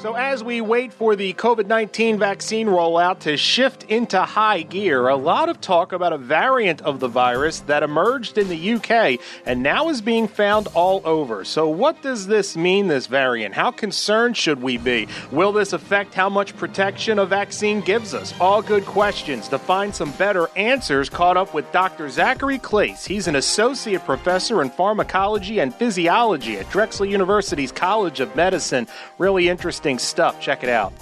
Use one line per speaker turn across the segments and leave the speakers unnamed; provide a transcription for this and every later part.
So, as we wait for the COVID 19 vaccine rollout to shift into high gear, a lot of talk about a variant of the virus that emerged in the UK and now is being found all over. So, what does this mean, this variant? How concerned should we be? Will this affect how much protection a vaccine gives us? All good questions. To find some better answers, caught up with Dr. Zachary Klase. He's an associate professor in pharmacology and physiology at Drexel University's College of Medicine. Really interesting interesting stuff. Check it out.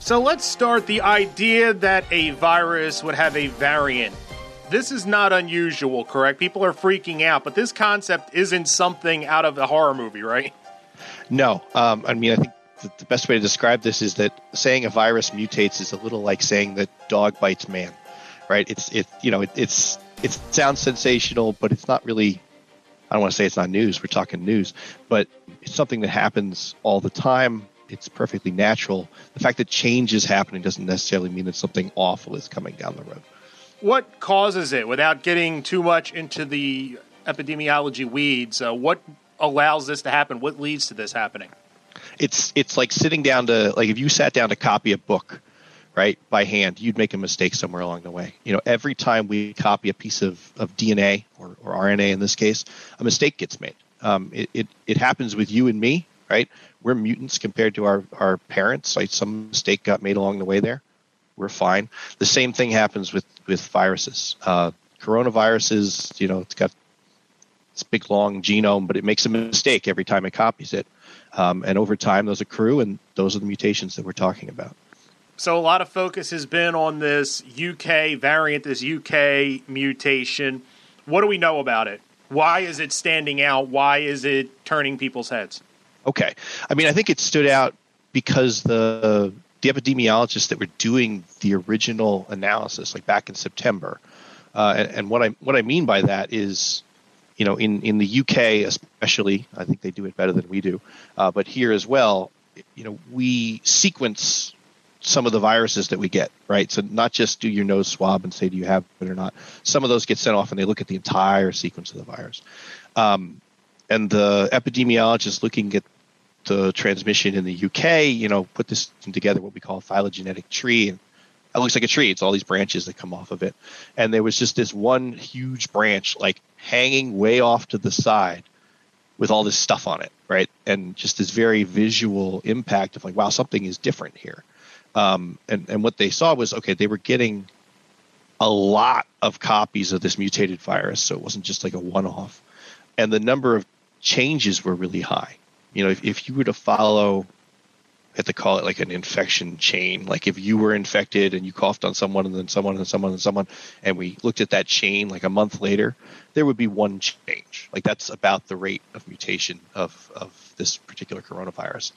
So let's start the idea that a virus would have a variant. This is not unusual, correct? People are freaking out, but this concept isn't something out of a horror movie, right?
No. Um, I mean, I think the best way to describe this is that saying a virus mutates is a little like saying that dog bites man, right? It's it you know it, it's it sounds sensational, but it's not really. I don't want to say it's not news. We're talking news, but it's something that happens all the time it's perfectly natural. The fact that change is happening doesn't necessarily mean that something awful is coming down the road.
What causes it? Without getting too much into the epidemiology weeds, uh, what allows this to happen? What leads to this happening?
It's it's like sitting down to like if you sat down to copy a book, right, by hand, you'd make a mistake somewhere along the way. You know, every time we copy a piece of, of DNA or, or RNA in this case, a mistake gets made. Um, it, it, it happens with you and me, right? we're mutants compared to our, our parents. Like some mistake got made along the way there. We're fine. The same thing happens with, with viruses. Uh, coronaviruses, you know, it's got this big long genome, but it makes a mistake every time it copies it. Um, and over time, those accrue, and those are the mutations that we're talking about.
So a lot of focus has been on this UK variant, this UK mutation. What do we know about it? Why is it standing out? Why is it turning people's heads?
Okay. I mean, I think it stood out because the the epidemiologists that were doing the original analysis, like back in September, uh, and, and, what I what I mean by that is, you know, in in the UK especially, I think they do it better than we do, uh, but here as well, you know, we sequence some of the viruses that we get, right? So not just do your nose swab and say do you have it or not. Some of those get sent off and they look at the entire sequence of the virus. Um, and the epidemiologist looking at the transmission in the UK, you know, put this together what we call a phylogenetic tree. And it looks like a tree. It's all these branches that come off of it. And there was just this one huge branch, like hanging way off to the side with all this stuff on it, right? And just this very visual impact of like, wow, something is different here. Um, and, and what they saw was, okay, they were getting a lot of copies of this mutated virus. So it wasn't just like a one off. And the number of changes were really high you know, if, if you were to follow, have to call it like an infection chain. Like if you were infected and you coughed on someone and then someone and someone and someone, and we looked at that chain like a month later, there would be one change. Like that's about the rate of mutation of, of this particular coronavirus.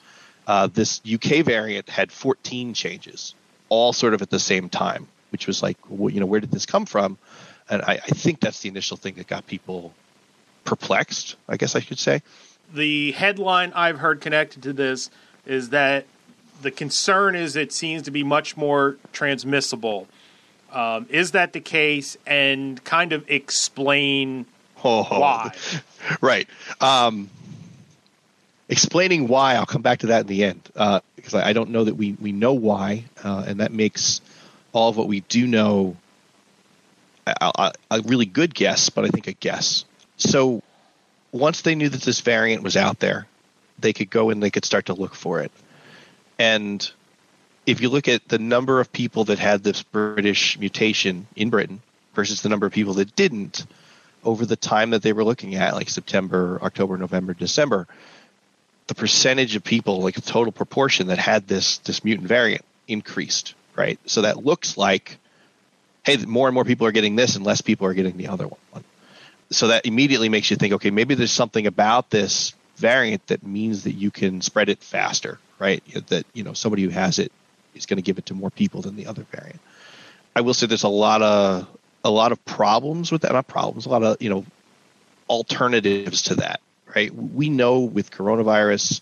Uh, this UK variant had 14 changes, all sort of at the same time, which was like, well, you know, where did this come from? And I, I think that's the initial thing that got people perplexed, I guess I should say
the headline I've heard connected to this is that the concern is it seems to be much more transmissible. Um, is that the case? And kind of explain oh, why.
Right. Um, explaining why, I'll come back to that in the end uh, because I, I, don't know that we, we know why, uh, and that makes all of what we do know a, a, a really good guess, but I think a guess. So once they knew that this variant was out there, they could go and they could start to look for it. And if you look at the number of people that had this British mutation in Britain versus the number of people that didn't over the time that they were looking at, like September, October, November, December, the percentage of people, like total proportion that had this this mutant variant increased, right? So that looks like, hey, more and more people are getting this and less people are getting the other one so that immediately makes you think, okay, maybe there's something about this variant that means that you can spread it faster, right? That you know somebody who has it is going to give it to more people than the other variant. I will say there's a lot of a lot of problems with that. Not problems, a lot of you know alternatives to that, right? We know with coronavirus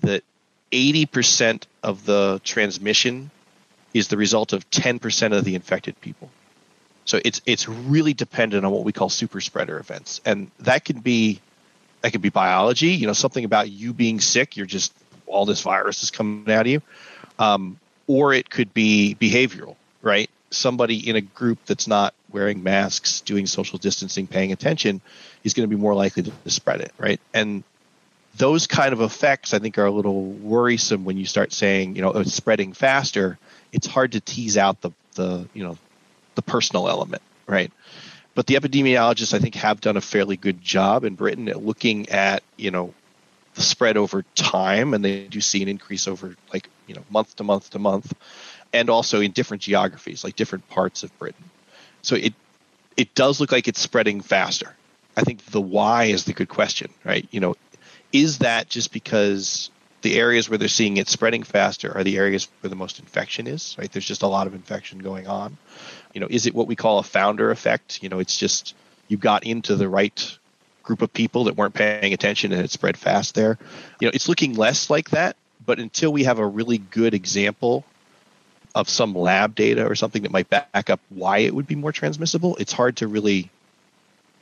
that 80% of the transmission is the result of 10% of the infected people. So it's it's really dependent on what we call super spreader events, and that can be that could be biology. You know, something about you being sick. You're just all this virus is coming out of you, um, or it could be behavioral, right? Somebody in a group that's not wearing masks, doing social distancing, paying attention, is going to be more likely to, to spread it, right? And those kind of effects, I think, are a little worrisome when you start saying, you know, it's spreading faster. It's hard to tease out the the you know the personal element, right? But the epidemiologists, I think, have done a fairly good job in Britain at looking at, you know, the spread over time, and they do see an increase over like you know month to month to month, and also in different geographies, like different parts of Britain. So it it does look like it's spreading faster. I think the why is the good question, right? You know, is that just because the areas where they're seeing it spreading faster are the areas where the most infection is right there's just a lot of infection going on you know is it what we call a founder effect you know it's just you got into the right group of people that weren't paying attention and it spread fast there you know it's looking less like that but until we have a really good example of some lab data or something that might back up why it would be more transmissible it's hard to really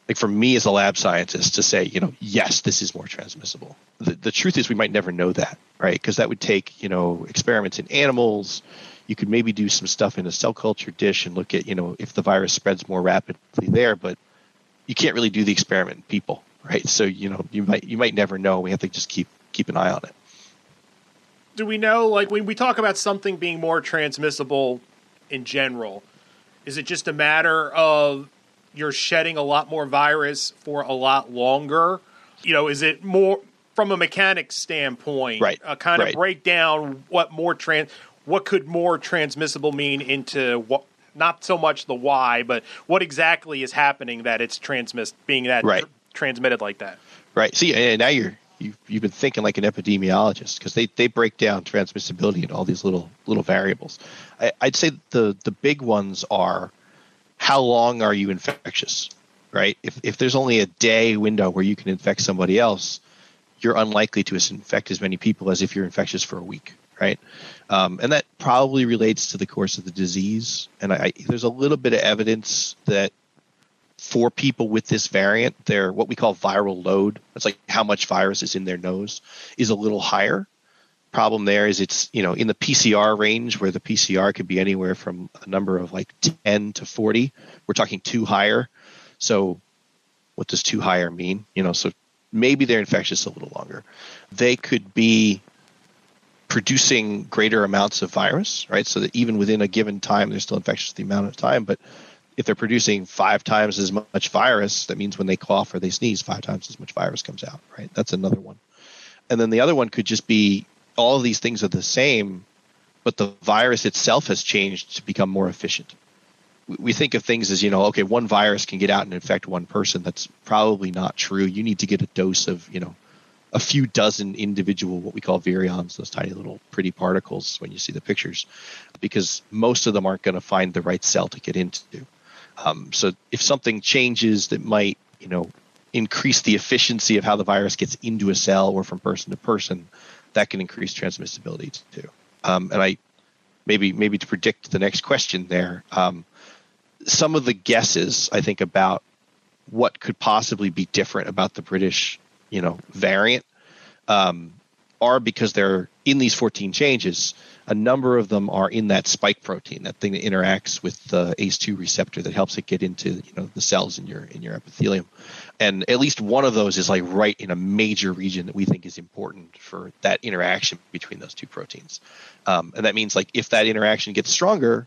like for me as a lab scientist to say, you know, yes, this is more transmissible. The, the truth is we might never know that, right? Because that would take, you know, experiments in animals. You could maybe do some stuff in a cell culture dish and look at, you know, if the virus spreads more rapidly there, but you can't really do the experiment in people, right? So, you know, you might you might never know. We have to just keep keep an eye on it.
Do we know, like, when we talk about something being more transmissible in general, is it just a matter of you're shedding a lot more virus for a lot longer. You know, is it more from a mechanics standpoint?
Right.
Uh, kind of
right.
break down what more trans, what could more transmissible mean into what. Not so much the why, but what exactly is happening that it's transmit being that
right.
tr- transmitted like that.
Right. See, and now you're you've, you've been thinking like an epidemiologist because they, they break down transmissibility and all these little little variables. I, I'd say the the big ones are how long are you infectious, right? If, if there's only a day window where you can infect somebody else, you're unlikely to infect as many people as if you're infectious for a week, right? Um, and that probably relates to the course of the disease. And I, there's a little bit of evidence that for people with this variant, their what we call viral load, that's like how much virus is in their nose, is a little higher problem there is it's you know in the PCR range where the PCR could be anywhere from a number of like 10 to 40. We're talking two higher. So what does two higher mean? You know, so maybe they're infectious a little longer. They could be producing greater amounts of virus, right? So that even within a given time, they're still infectious the amount of time. But if they're producing five times as much virus, that means when they cough or they sneeze, five times as much virus comes out, right? That's another one. And then the other one could just be all of these things are the same, but the virus itself has changed to become more efficient. We think of things as, you know, okay, one virus can get out and infect one person. That's probably not true. You need to get a dose of, you know, a few dozen individual, what we call virions, those tiny little pretty particles when you see the pictures, because most of them aren't going to find the right cell to get into. Um, so if something changes that might, you know, increase the efficiency of how the virus gets into a cell or from person to person, that can increase transmissibility too. Um, and I maybe maybe to predict the next question there, um, some of the guesses I think about what could possibly be different about the British, you know, variant um, are because they're in these 14 changes. A number of them are in that spike protein, that thing that interacts with the ACE2 receptor that helps it get into you know the cells in your in your epithelium and at least one of those is like right in a major region that we think is important for that interaction between those two proteins um, and that means like if that interaction gets stronger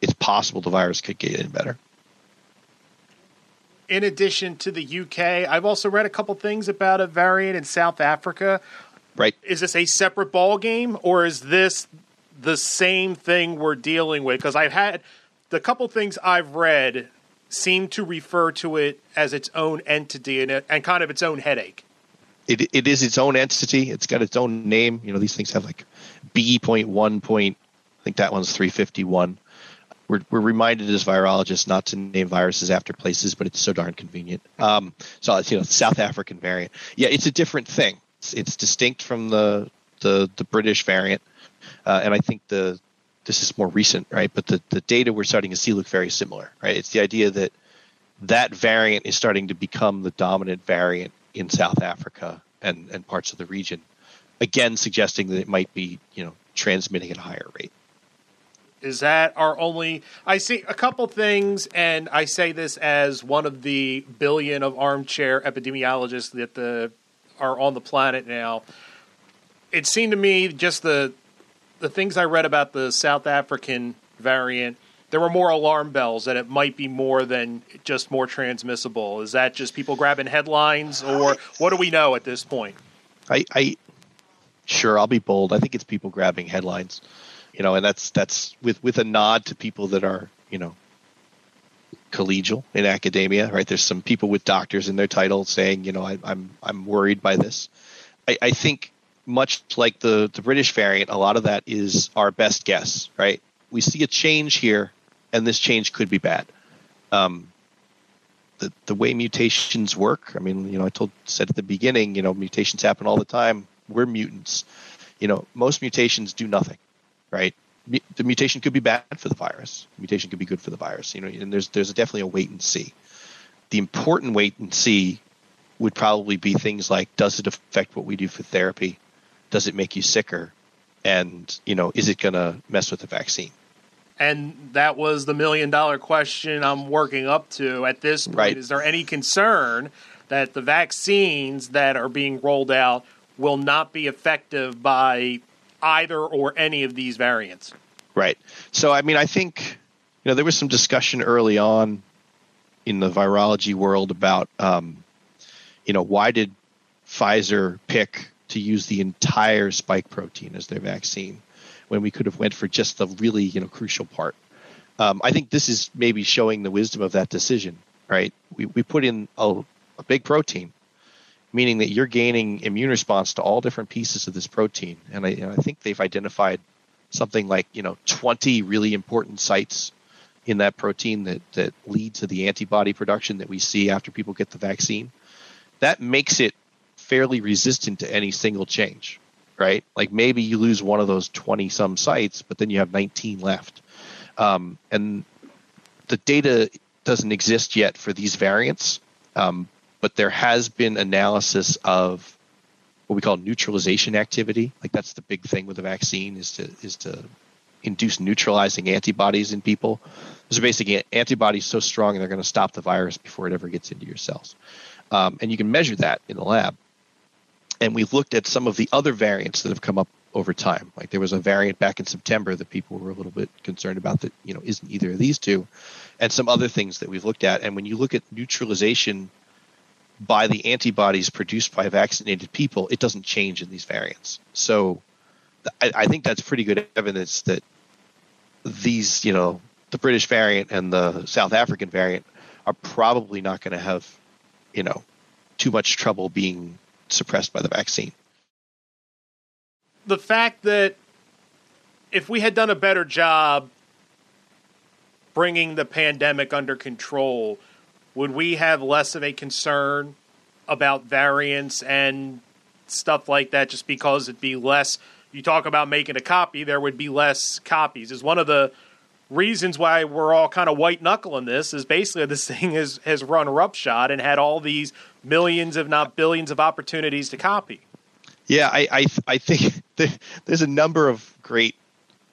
it's possible the virus could get in better
in addition to the uk i've also read a couple things about a variant in south africa
right
is this a separate ball game or is this the same thing we're dealing with because i've had the couple things i've read seem to refer to it as its own entity and, and kind of its own headache.
It, it is its own entity. It's got its own name. You know, these things have like B point one point. I think that one's three fifty one. We're, we're reminded as virologists not to name viruses after places, but it's so darn convenient. Um, so it's you know South African variant. Yeah, it's a different thing. It's, it's distinct from the the the British variant, uh, and I think the this is more recent, right? But the, the data we're starting to see look very similar, right? It's the idea that that variant is starting to become the dominant variant in South Africa and, and parts of the region. Again, suggesting that it might be, you know, transmitting at a higher rate.
Is that our only? I see a couple things, and I say this as one of the billion of armchair epidemiologists that the are on the planet now. It seemed to me just the the things I read about the South African variant there were more alarm bells that it might be more than just more transmissible. Is that just people grabbing headlines, or what do we know at this point?
I, I sure I'll be bold. I think it's people grabbing headlines, you know, and that's that's with with a nod to people that are you know collegial in academia, right? There's some people with doctors in their title saying, you know, I, am I'm, I'm worried by this. I, I think much like the the British variant, a lot of that is our best guess, right? We see a change here and this change could be bad. Um, the the way mutations work. I mean, you know, I told said at the beginning, you know, mutations happen all the time. We're mutants. You know, most mutations do nothing, right? The mutation could be bad for the virus. The mutation could be good for the virus. You know, and there's there's definitely a wait and see. The important wait and see would probably be things like does it affect what we do for therapy? Does it make you sicker? And you know, is it going to mess with the vaccine?
and that was the million dollar question I'm working up to at this point. Right. Is there any concern that the vaccines that are being rolled out will not be effective by either or any of these variants?
Right. So, I mean, I think you know there was some discussion early on in the virology world about um, you know why did Pfizer pick to use the entire spike protein as their vaccine when we could have went for just the really you know crucial part. Um, I think this is maybe showing the wisdom of that decision. Right, we we put in a, a big protein, meaning that you're gaining immune response to all different pieces of this protein, and I, and I think they've identified something like you know 20 really important sites in that protein that that lead to the antibody production that we see after people get the vaccine. That makes it fairly resistant to any single change right? Like maybe you lose one of those 20 some sites, but then you have 19 left. Um, and the data doesn't exist yet for these variants, um, but there has been analysis of what we call neutralization activity. Like that's the big thing with a vaccine is to is to induce neutralizing antibodies in people. So basically, antibodies so strong they're going to stop the virus before it ever gets into your cells, um, and you can measure that in the lab and we've looked at some of the other variants that have come up over time. Like there was a variant back in September that people were a little bit concerned about that, you know, isn't either of these two, and some other things that we've looked at. And when you look at neutralization by the antibodies produced by vaccinated people, it doesn't change in these variants. So I, I think that's pretty good evidence that these, you know, the British variant and the South African variant are probably not going to have, you know, too much trouble being suppressed by the vaccine.
The fact that if we had done a better job bringing the pandemic under control, would we have less of a concern about variants and stuff like that just because it'd be less you talk about making a copy there would be less copies is one of the reasons why we're all kind of white knuckling this is basically this thing has has run roughshod and had all these millions, if not billions, of opportunities to copy.
Yeah, I I, I think there's a number of great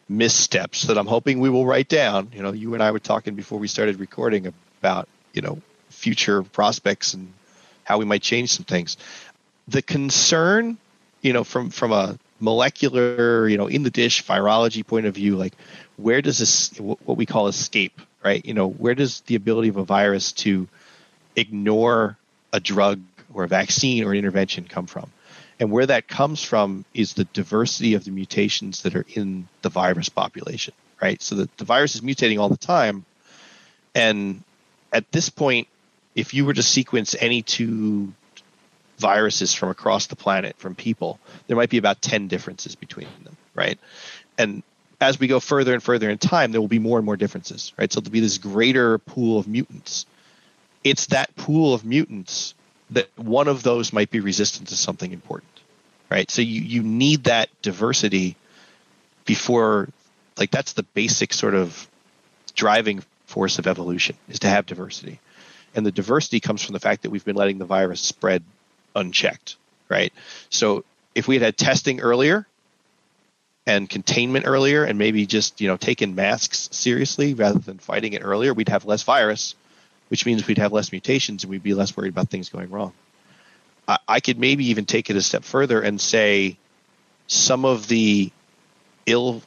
missteps that I'm hoping we will write down. You know, you and I were talking before we started recording about you know future prospects and how we might change some things. The concern, you know, from from a molecular, you know, in the dish virology point of view, like where does this what we call escape, right? You know, where does the ability of a virus to ignore a drug or a vaccine or an intervention come from? And where that comes from is the diversity of the mutations that are in the virus population, right? So the, the virus is mutating all the time. And at this point, if you were to sequence any two viruses from across the planet from people, there might be about 10 differences between them, right? And as we go further and further in time, there will be more and more differences, right? So there'll be this greater pool of mutants it's that pool of mutants that one of those might be resistant to something important, right? So you, you need that diversity before Like that's the basic sort of driving force of evolution is to have diversity. And the diversity comes from the fact that we've been letting the virus spread unchecked, right? So if we had had testing earlier and containment earlier and maybe just, you know, taken masks seriously rather than fighting it earlier, we'd have less virus, which means we'd have less mutations and we'd be less worried about things going wrong. I, I could maybe even take it a step further and say some of the ill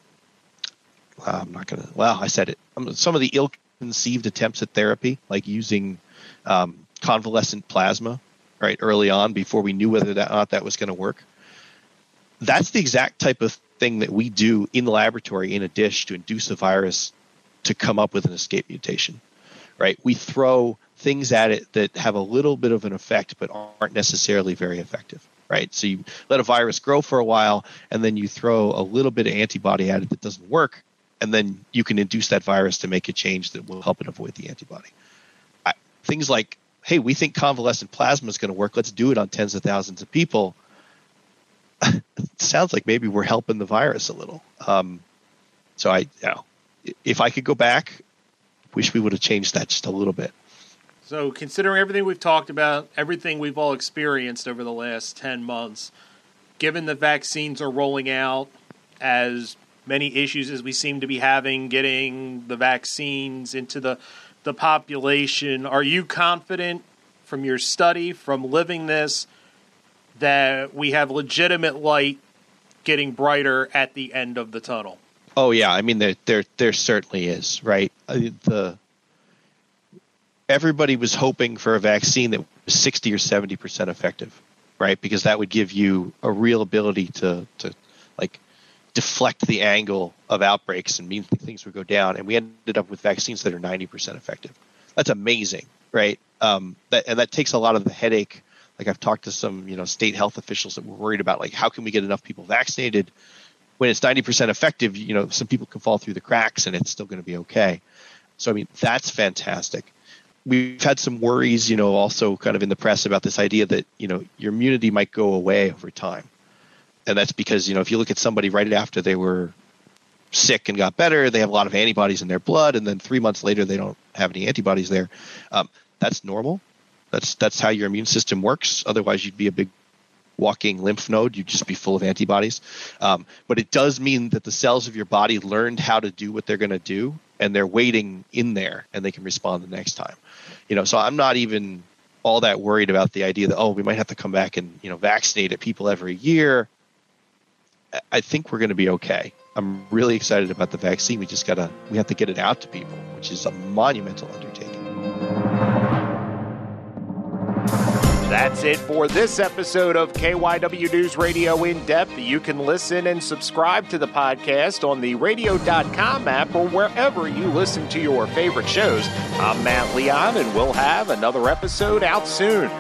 I'm not going to, well, I said it. Some of the ill conceived attempts at therapy, like using um, convalescent plasma, right, early on before we knew whether or not that was going to work. That's the exact type of thing that we do in the laboratory in a dish to induce a virus to come up with an escape mutation, right? We throw things at it that have a little bit of an effect but aren't necessarily very effective right? So you let a virus grow for a while, and then you throw a little bit of antibody at it that doesn't work, and then you can induce that virus to make a change that will help it avoid the antibody. I, things like, hey, we think convalescent plasma is going to work. Let's do it on tens of thousands of people. sounds like maybe we're helping the virus a little. Um, so I, you know, if I could go back, wish we would have changed that just a little bit.
So, considering everything we've talked about, everything we've all experienced over the last 10 months, given the vaccines are rolling out as many issues as we seem to be having getting the vaccines into the the population. Are you confident from your study, from living this, that we have legitimate light getting brighter at the end of the tunnel?
Oh yeah, I mean there there there certainly is, right? Uh, the everybody was hoping for a vaccine that was 60 or 70% effective, right? Because that would give you a real ability to to like deflect the angle of outbreaks and mean things would go down. And we ended up with vaccines that are 90% effective. That's amazing, right? Um, that, and that takes a lot of the headache. Like I've talked to some, you know, state health officials that were worried about, like, how can we get enough people vaccinated when it's 90% effective? You know, some people can fall through the cracks and it's still going to be okay. So, I mean, that's fantastic. We've had some worries, you know, also kind of in the press about this idea that, you know, your immunity might go away over time and that's because you know if you look at somebody right after they were sick and got better, they have a lot of antibodies in their blood, and then three months later they don't have any antibodies there. Um, that's normal. That's that's how your immune system works. Otherwise, you'd be a big walking lymph node. You'd just be full of antibodies. Um, but it does mean that the cells of your body learned how to do what they're going to do, and they're waiting in there, and they can respond the next time. You know, so I'm not even all that worried about the idea that oh we might have to come back and you know vaccinate at people every year I think we're going to be okay. I'm really excited about the vaccine. We just gotta we have to get it out to people, which is a monumental undertaking.
That's it for this episode of KYW News Radio In Depth. You can listen and subscribe to the podcast on the radio.com app or wherever you listen to your favorite shows. I'm Matt Leon, and we'll have another episode out soon.